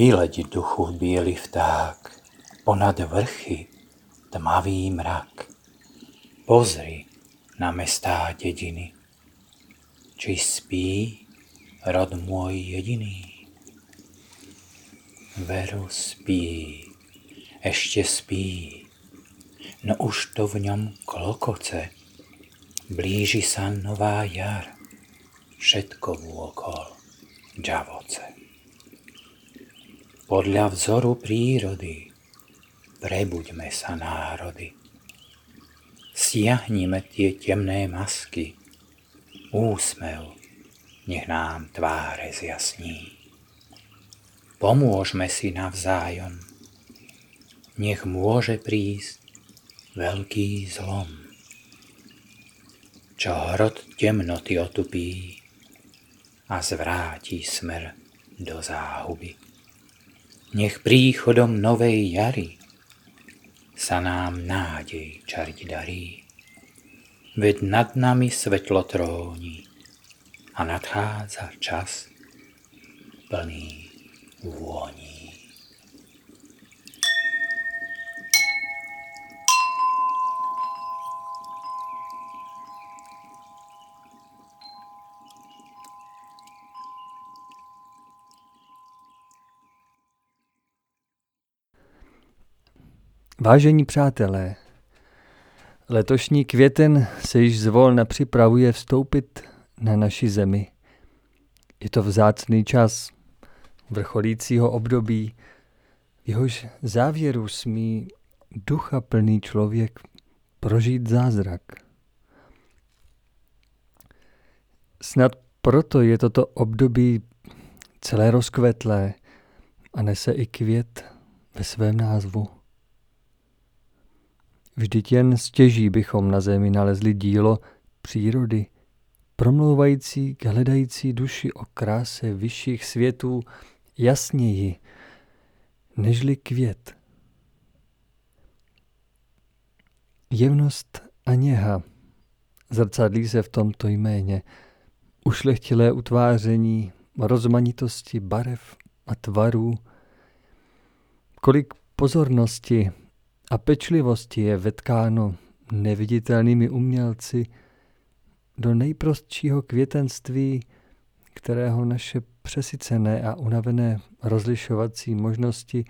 Vyleď duchu bílý vták, ponad vrchy tmavý mrak. Pozri na mestá dědiny, či spí rod můj jediný. Veru spí, ještě spí, no už to v něm klokoce. Blíží sa nová jar, všetko vôkol džavoce. Podľa vzoru prírody prebuďme sa národy. Stiahnime tie temné masky, úsmev, nech nám tváre zjasní. Pomôžme si navzájom, nech môže prísť veľký zlom, čo hrot temnoty otupí a zvrátí smer do záhuby. Nech príchodom novej jary sa nám nádej čariť darí, veď nad nami svetlo tróni a nadchádza čas plný vôni. Vážení přátelé, letošní květen se již zvolna připravuje vstoupit na naši zemi. Je to vzácný čas, vrcholícího období, jehož závěru smí ducha plný člověk prožít zázrak. Snad proto je toto období celé rozkvetlé a nese i květ ve svém názvu. Vždyť jen stěží bychom na zemi nalezli dílo přírody, promlouvající k hledající duši o kráse vyšších světů jasněji, nežli květ. Jemnost a něha. Zrcadlí se v tomto jméně, ušlechtilé utváření, rozmanitosti barev a tvarů, kolik pozornosti a pečlivosti je vetkáno neviditelnými umělci do nejprostšího květenství, kterého naše přesycené a unavené rozlišovací možnosti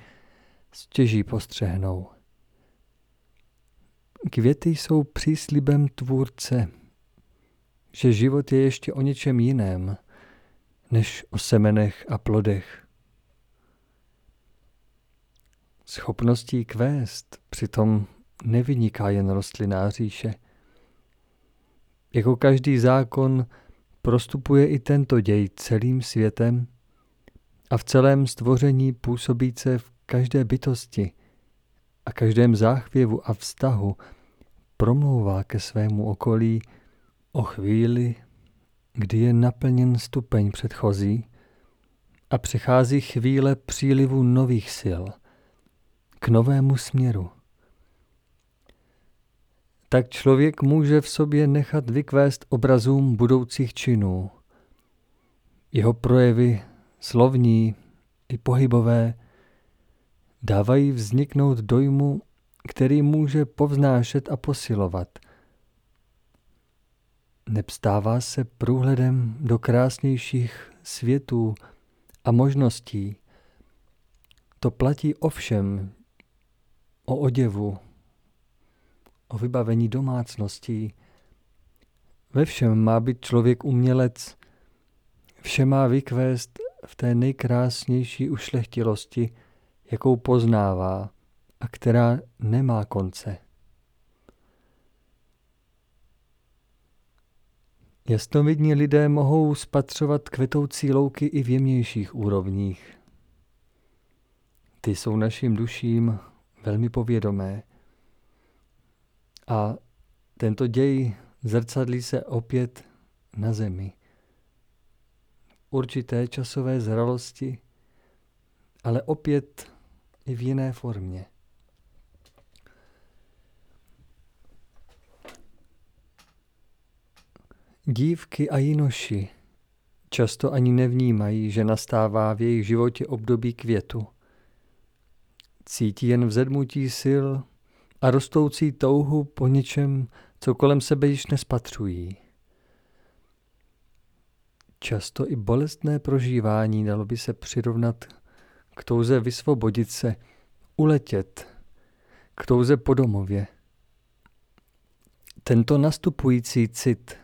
stěží postřehnou. Květy jsou příslibem tvůrce, že život je ještě o něčem jiném, než o semenech a plodech. Schopností kvést přitom nevyniká jen rostlinná říše. Jako každý zákon prostupuje i tento děj celým světem a v celém stvoření působíce v každé bytosti a každém záchvěvu a vztahu promlouvá ke svému okolí o chvíli, kdy je naplněn stupeň předchozí a přichází chvíle přílivu nových sil k novému směru. Tak člověk může v sobě nechat vykvést obrazům budoucích činů. Jeho projevy, slovní i pohybové, dávají vzniknout dojmu, který může povznášet a posilovat. Nepstává se průhledem do krásnějších světů a možností. To platí ovšem o oděvu, o vybavení domácností. Ve všem má být člověk umělec, vše má vykvést v té nejkrásnější ušlechtilosti, jakou poznává a která nemá konce. Jasnovidní lidé mohou spatřovat kvetoucí louky i v jemnějších úrovních. Ty jsou našim duším velmi povědomé. A tento děj zrcadlí se opět na zemi. Určité časové zralosti, ale opět i v jiné formě. Dívky a jinoši, Často ani nevnímají, že nastává v jejich životě období květu. Cítí jen vzedmutí sil a rostoucí touhu po něčem, co kolem sebe již nespatřují. Často i bolestné prožívání dalo by se přirovnat k touze vysvobodit se, uletět, k touze po domově. Tento nastupující cit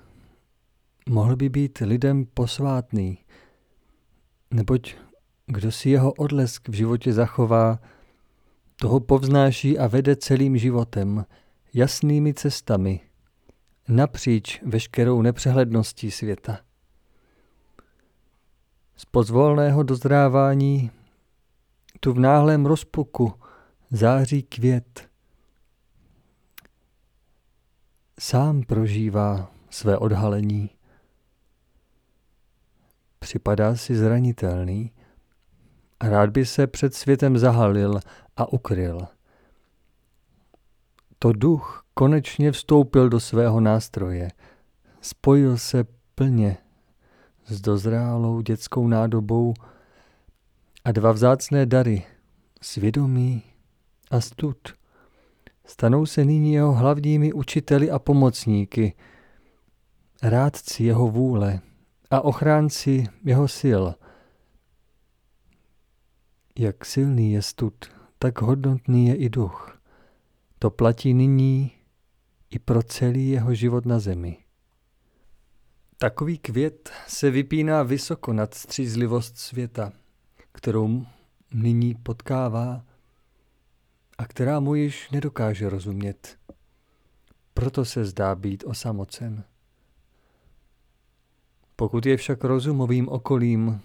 mohl by být lidem posvátný, neboť kdo si jeho odlesk v životě zachová, toho povznáší a vede celým životem, jasnými cestami, napříč veškerou nepřehledností světa. Z pozvolného dozrávání tu v náhlém rozpuku září květ. Sám prožívá své odhalení. Připadá si zranitelný rád by se před světem zahalil a ukryl. To duch konečně vstoupil do svého nástroje, spojil se plně s dozrálou dětskou nádobou a dva vzácné dary, svědomí a stud, stanou se nyní jeho hlavními učiteli a pomocníky, rádci jeho vůle a ochránci jeho sil. Jak silný je stud, tak hodnotný je i duch. To platí nyní i pro celý jeho život na zemi. Takový květ se vypíná vysoko nad střízlivost světa, kterou nyní potkává a která mu již nedokáže rozumět. Proto se zdá být osamocen. Pokud je však rozumovým okolím,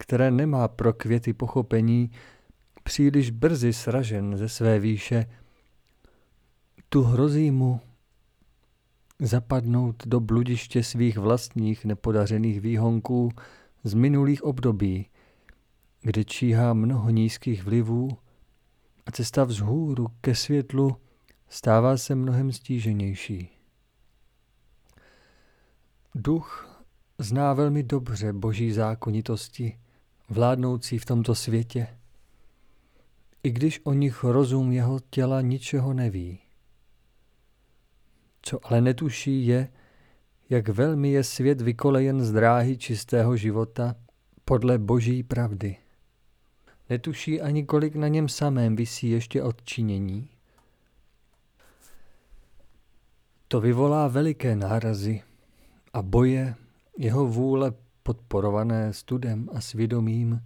které nemá pro květy pochopení, příliš brzy sražen ze své výše, tu hrozí mu zapadnout do bludiště svých vlastních nepodařených výhonků z minulých období, kde číhá mnoho nízkých vlivů a cesta vzhůru ke světlu stává se mnohem stíženější. Duch zná velmi dobře boží zákonitosti, vládnoucí v tomto světě, i když o nich rozum jeho těla ničeho neví. Co ale netuší je, jak velmi je svět vykolejen z dráhy čistého života podle boží pravdy. Netuší ani kolik na něm samém visí ještě odčinění. To vyvolá veliké nárazy a boje jeho vůle podporované studem a svědomím,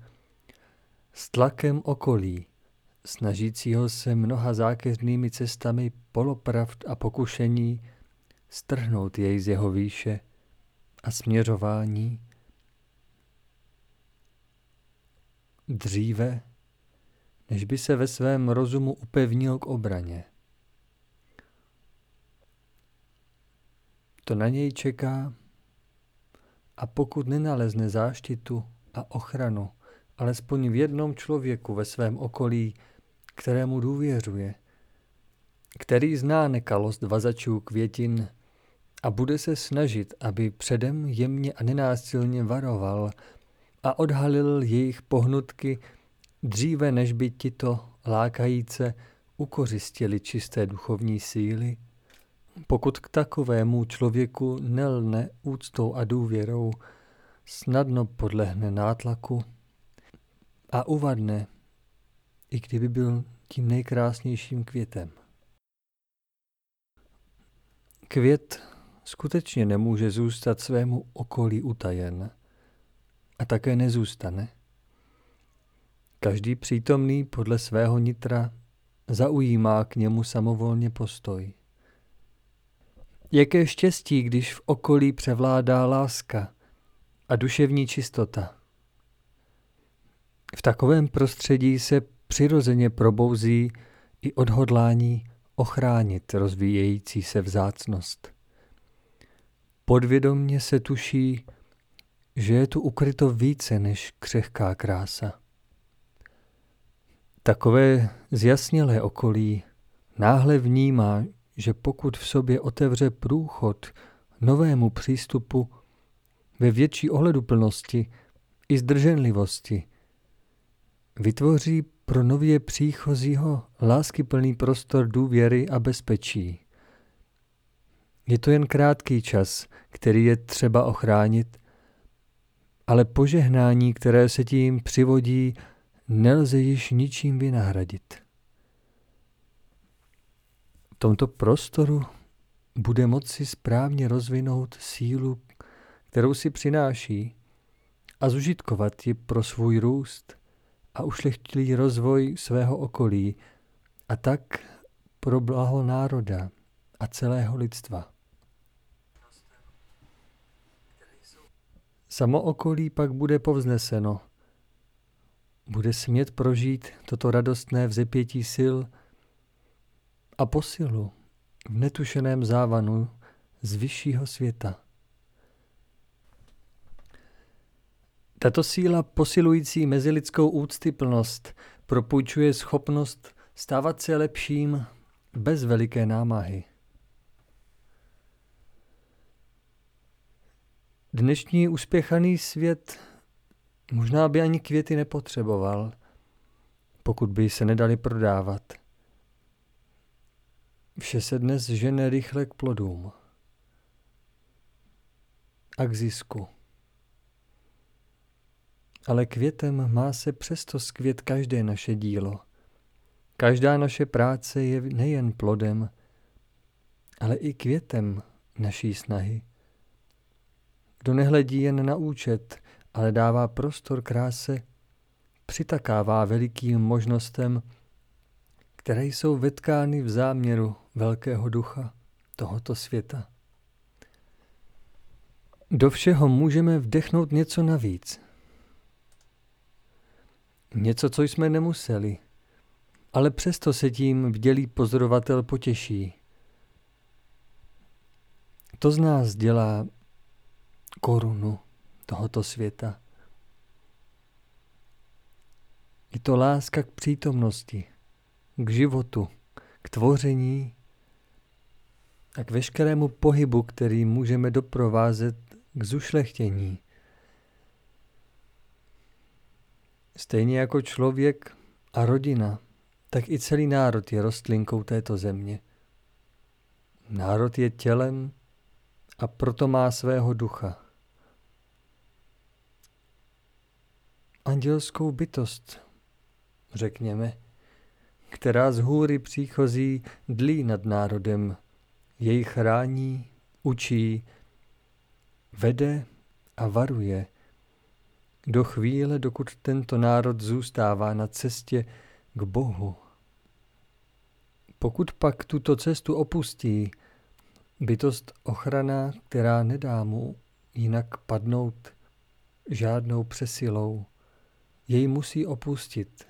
s tlakem okolí, snažícího se mnoha zákeřnými cestami polopravd a pokušení strhnout jej z jeho výše a směřování. Dříve, než by se ve svém rozumu upevnil k obraně. To na něj čeká a pokud nenalezne záštitu a ochranu, alespoň v jednom člověku ve svém okolí, kterému důvěřuje, který zná nekalost vazačů květin a bude se snažit, aby předem jemně a nenásilně varoval a odhalil jejich pohnutky dříve, než by tito lákajíce ukořistili čisté duchovní síly, pokud k takovému člověku nelne úctou a důvěrou, snadno podlehne nátlaku a uvadne, i kdyby byl tím nejkrásnějším květem. Květ skutečně nemůže zůstat svému okolí utajen a také nezůstane. Každý přítomný podle svého nitra zaujímá k němu samovolně postoj. Jaké štěstí, když v okolí převládá láska a duševní čistota. V takovém prostředí se přirozeně probouzí i odhodlání ochránit rozvíjející se vzácnost. Podvědomně se tuší, že je tu ukryto více než křehká krása. Takové zjasnělé okolí náhle vnímá, že pokud v sobě otevře průchod novému přístupu, ve větší ohleduplnosti i zdrženlivosti. Vytvoří pro nově příchozího láskyplný prostor důvěry a bezpečí. Je to jen krátký čas, který je třeba ochránit, ale požehnání, které se tím přivodí, nelze již ničím vynahradit. Tomto prostoru bude moci správně rozvinout sílu, kterou si přináší a zužitkovat ji pro svůj růst a ušlechtilý rozvoj svého okolí a tak pro blaho národa a celého lidstva. Samo okolí pak bude povzneseno. Bude smět prožít toto radostné vzepětí sil a posilu v netušeném závanu z vyššího světa. Tato síla posilující mezilidskou úctyplnost propůjčuje schopnost stávat se lepším bez veliké námahy. Dnešní uspěchaný svět možná by ani květy nepotřeboval, pokud by se nedali prodávat. Vše se dnes žene rychle k plodům a k zisku. Ale květem má se přesto skvět každé naše dílo. Každá naše práce je nejen plodem, ale i květem naší snahy. Kdo nehledí jen na účet, ale dává prostor kráse, přitakává velikým možnostem, které jsou vetkány v záměru velkého ducha tohoto světa. Do všeho můžeme vdechnout něco navíc. Něco, co jsme nemuseli, ale přesto se tím vdělý pozorovatel potěší. To z nás dělá korunu tohoto světa. Je to láska k přítomnosti, k životu, k tvoření a k veškerému pohybu, který můžeme doprovázet k zušlechtění. Stejně jako člověk a rodina, tak i celý národ je rostlinkou této země. Národ je tělem a proto má svého ducha. Andělskou bytost, řekněme, která z hůry příchozí dlí nad národem, jej chrání, učí, vede a varuje do chvíle, dokud tento národ zůstává na cestě k Bohu. Pokud pak tuto cestu opustí, bytost ochrana, která nedá mu jinak padnout žádnou přesilou, jej musí opustit.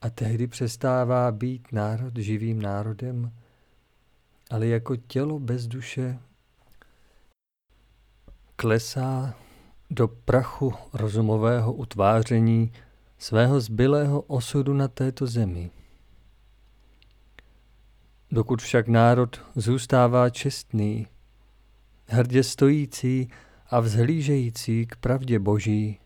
A tehdy přestává být národ živým národem, ale jako tělo bez duše klesá do prachu rozumového utváření svého zbylého osudu na této zemi. Dokud však národ zůstává čestný, hrdě stojící a vzhlížející k pravdě Boží,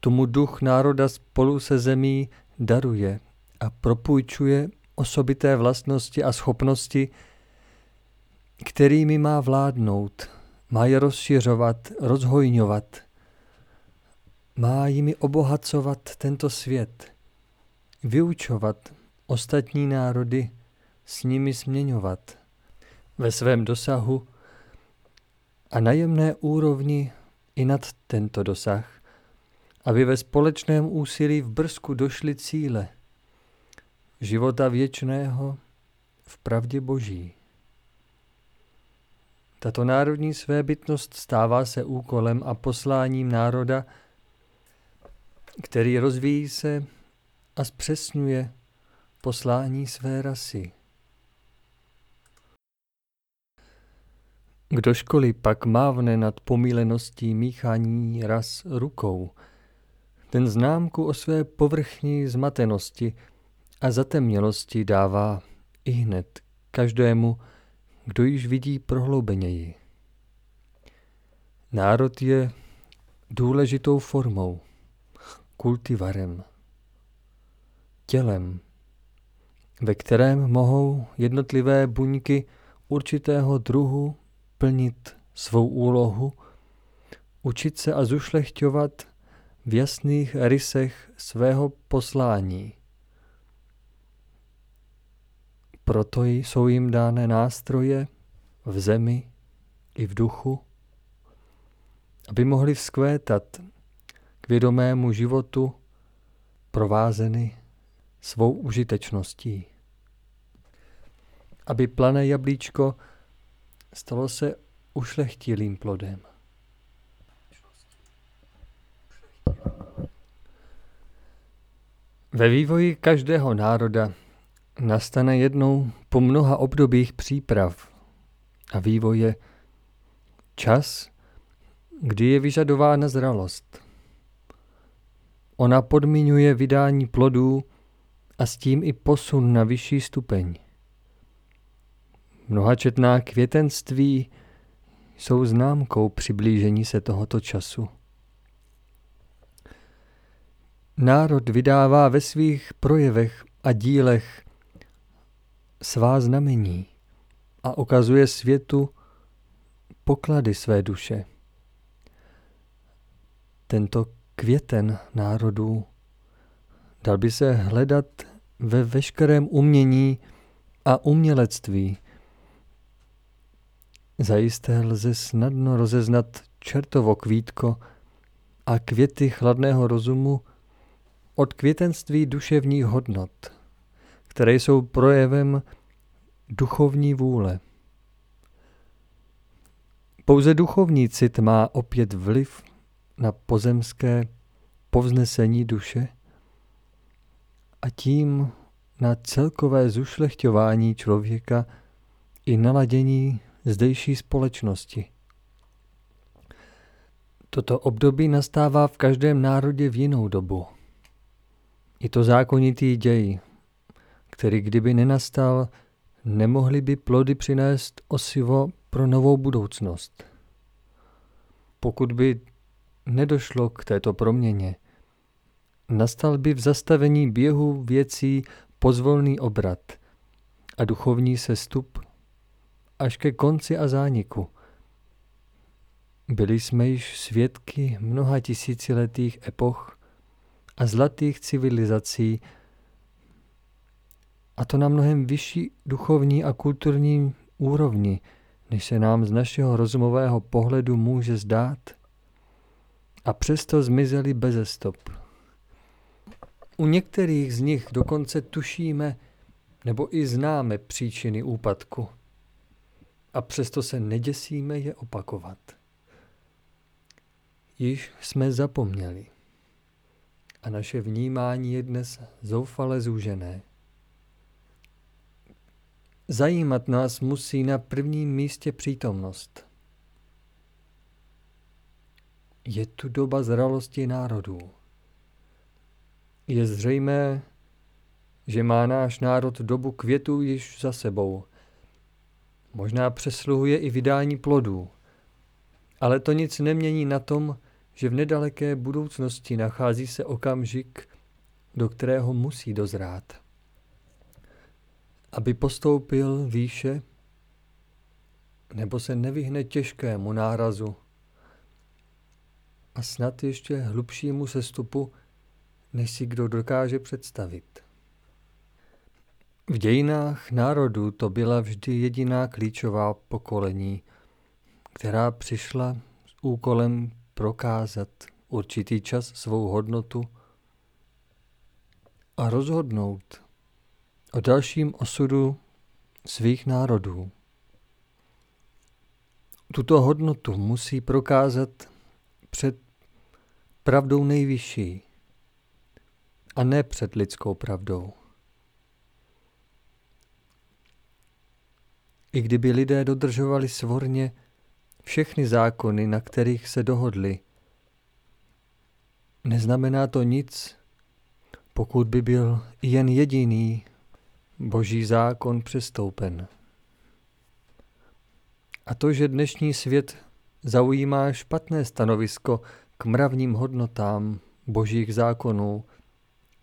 tomu duch národa spolu se zemí daruje a propůjčuje osobité vlastnosti a schopnosti, kterými má vládnout, má je rozšiřovat, rozhojňovat, má jimi obohacovat tento svět, vyučovat ostatní národy, s nimi směňovat ve svém dosahu a na jemné úrovni i nad tento dosah, aby ve společném úsilí v brzku došli cíle života věčného v pravdě Boží. Tato národní svébytnost stává se úkolem a posláním národa, který rozvíjí se a zpřesňuje poslání své rasy. Kdo školy pak mávne nad pomíleností míchání ras rukou, ten známku o své povrchní zmatenosti a zatemnělosti dává i hned každému, kdo již vidí prohloubeněji. Národ je důležitou formou, kultivarem, tělem, ve kterém mohou jednotlivé buňky určitého druhu plnit svou úlohu, učit se a zušlechťovat v jasných rysech svého poslání. Proto jsou jim dány nástroje v zemi i v duchu, aby mohli vzkvétat k vědomému životu provázeny svou užitečností. Aby plané jablíčko stalo se ušlechtilým plodem. Ve vývoji každého národa nastane jednou po mnoha obdobích příprav a vývoje čas, kdy je vyžadována zralost. Ona podmiňuje vydání plodů a s tím i posun na vyšší stupeň. Mnohačetná květenství jsou známkou přiblížení se tohoto času. Národ vydává ve svých projevech a dílech svá znamení a ukazuje světu poklady své duše. Tento květen národů dal by se hledat ve veškerém umění a umělectví. Zajisté lze snadno rozeznat čertovo kvítko a květy chladného rozumu od květenství duševních hodnot, které jsou projevem duchovní vůle. Pouze duchovní cit má opět vliv na pozemské povznesení duše a tím na celkové zušlechťování člověka i naladění zdejší společnosti. Toto období nastává v každém národě v jinou dobu. Je to zákonitý děj, který kdyby nenastal, nemohli by plody přinést osivo pro novou budoucnost. Pokud by nedošlo k této proměně, nastal by v zastavení běhu věcí pozvolný obrat a duchovní sestup až ke konci a zániku. Byli jsme již svědky mnoha tisíciletých epoch a zlatých civilizací, a to na mnohem vyšší duchovní a kulturní úrovni, než se nám z našeho rozumového pohledu může zdát. A přesto zmizeli beze stop. U některých z nich dokonce tušíme nebo i známe příčiny úpadku. A přesto se neděsíme je opakovat. Již jsme zapomněli. A naše vnímání je dnes zoufale zúžené. Zajímat nás musí na prvním místě přítomnost. Je tu doba zralosti národů. Je zřejmé, že má náš národ dobu květů již za sebou. Možná přesluhuje i vydání plodů. Ale to nic nemění na tom, že v nedaleké budoucnosti nachází se okamžik, do kterého musí dozrát aby postoupil výše, nebo se nevyhne těžkému nárazu a snad ještě hlubšímu sestupu, než si kdo dokáže představit. V dějinách národů to byla vždy jediná klíčová pokolení, která přišla s úkolem prokázat určitý čas svou hodnotu a rozhodnout, o dalším osudu svých národů. Tuto hodnotu musí prokázat před pravdou nejvyšší a ne před lidskou pravdou. I kdyby lidé dodržovali svorně všechny zákony, na kterých se dohodli, neznamená to nic, pokud by byl jen jediný Boží zákon přestoupen. A to, že dnešní svět zaujímá špatné stanovisko k mravním hodnotám božích zákonů,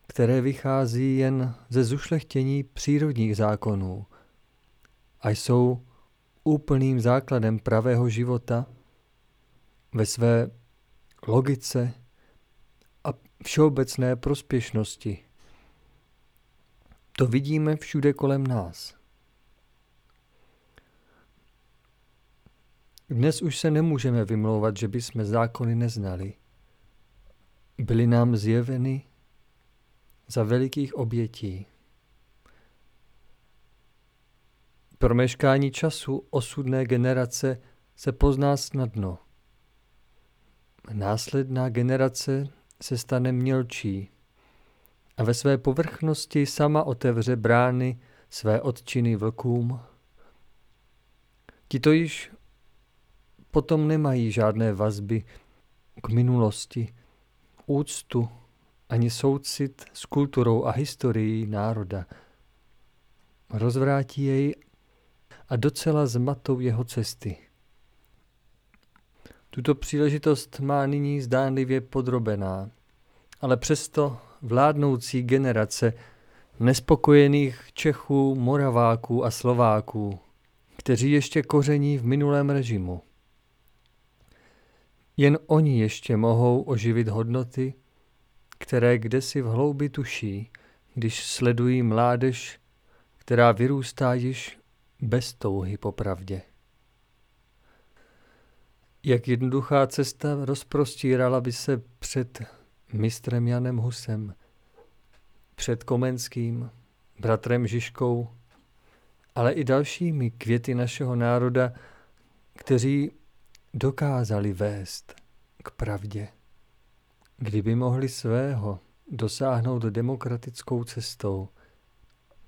které vychází jen ze zušlechtění přírodních zákonů a jsou úplným základem pravého života ve své logice a všeobecné prospěšnosti. To vidíme všude kolem nás. Dnes už se nemůžeme vymlouvat, že bychom zákony neznali. Byly nám zjeveny za velikých obětí. Promeškání času osudné generace se pozná snadno. Následná generace se stane mělčí a ve své povrchnosti sama otevře brány své odčiny vlkům. Tito již potom nemají žádné vazby k minulosti, úctu ani soucit s kulturou a historií národa. Rozvrátí jej a docela zmatou jeho cesty. Tuto příležitost má nyní zdánlivě podrobená, ale přesto vládnoucí generace nespokojených Čechů, Moraváků a Slováků, kteří ještě koření v minulém režimu. Jen oni ještě mohou oživit hodnoty, které kdesi v hloubi tuší, když sledují mládež, která vyrůstá již bez touhy po pravdě. Jak jednoduchá cesta rozprostírala by se před mistrem Janem Husem, před Komenským, bratrem Žižkou, ale i dalšími květy našeho národa, kteří dokázali vést k pravdě. Kdyby mohli svého dosáhnout demokratickou cestou,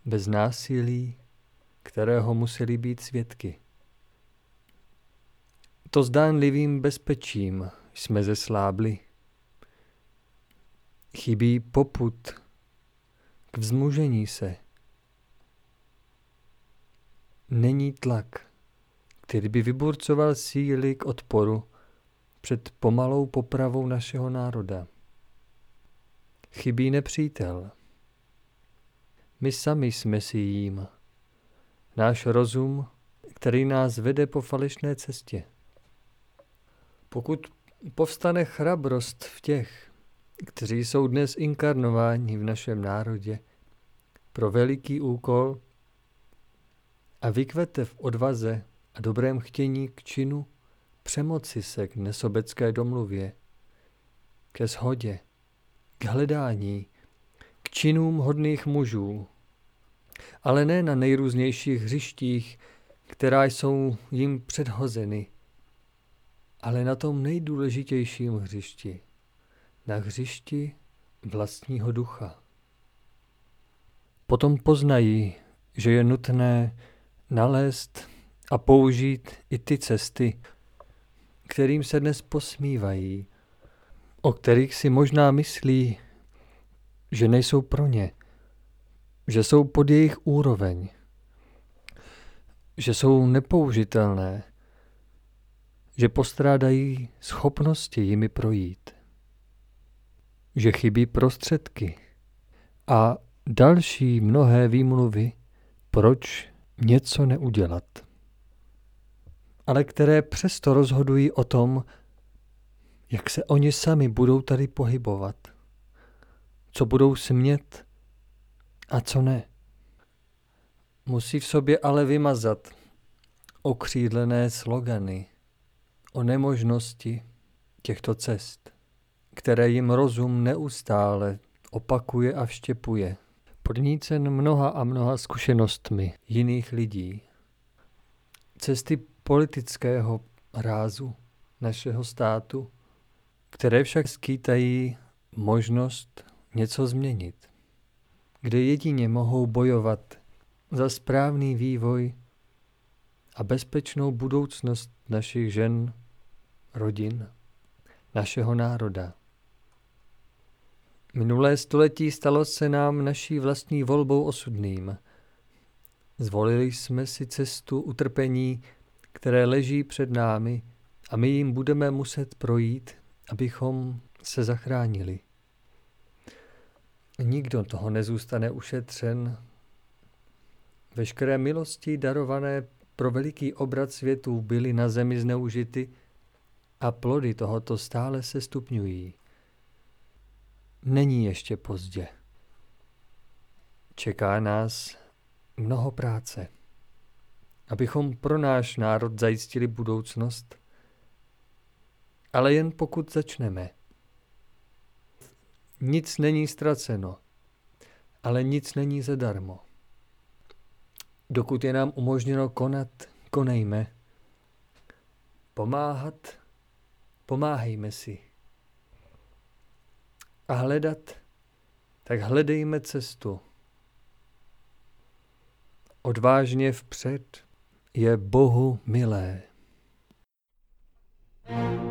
bez násilí, kterého museli být svědky. To zdánlivým bezpečím jsme zeslábli. Chybí poput k vzmužení se. Není tlak, který by vyburcoval síly k odporu před pomalou popravou našeho národa. Chybí nepřítel. My sami jsme si jím. Náš rozum, který nás vede po falešné cestě. Pokud povstane chrabrost v těch, kteří jsou dnes inkarnováni v našem národě pro veliký úkol a vykvete v odvaze a dobrém chtění k činu, přemoci se k nesobecké domluvě, ke shodě, k hledání, k činům hodných mužů, ale ne na nejrůznějších hřištích, která jsou jim předhozeny, ale na tom nejdůležitějším hřišti, na hřišti vlastního ducha. Potom poznají, že je nutné nalézt a použít i ty cesty, kterým se dnes posmívají, o kterých si možná myslí, že nejsou pro ně, že jsou pod jejich úroveň, že jsou nepoužitelné, že postrádají schopnosti jimi projít, že chybí prostředky. A další mnohé výmluvy, proč něco neudělat. Ale které přesto rozhodují o tom, jak se oni sami budou tady pohybovat, co budou smět a co ne. Musí v sobě ale vymazat okřídlené slogany o nemožnosti těchto cest, které jim rozum neustále opakuje a vštěpuje, podnícen mnoha a mnoha zkušenostmi jiných lidí. Cesty politického rázu našeho státu, které však skýtají možnost něco změnit, kde jedině mohou bojovat za správný vývoj a bezpečnou budoucnost našich žen, rodin, našeho národa. Minulé století stalo se nám naší vlastní volbou osudným. Zvolili jsme si cestu utrpení které leží před námi a my jim budeme muset projít, abychom se zachránili. Nikdo toho nezůstane ušetřen. Veškeré milosti darované pro veliký obrat světů byly na zemi zneužity a plody tohoto stále se stupňují. Není ještě pozdě. Čeká nás mnoho práce, abychom pro náš národ zajistili budoucnost, ale jen pokud začneme. Nic není ztraceno, ale nic není zadarmo. Dokud je nám umožněno konat, konejme. Pomáhat, pomáhejme si a hledat, tak hledejme cestu. Odvážně vpřed je Bohu milé. thank you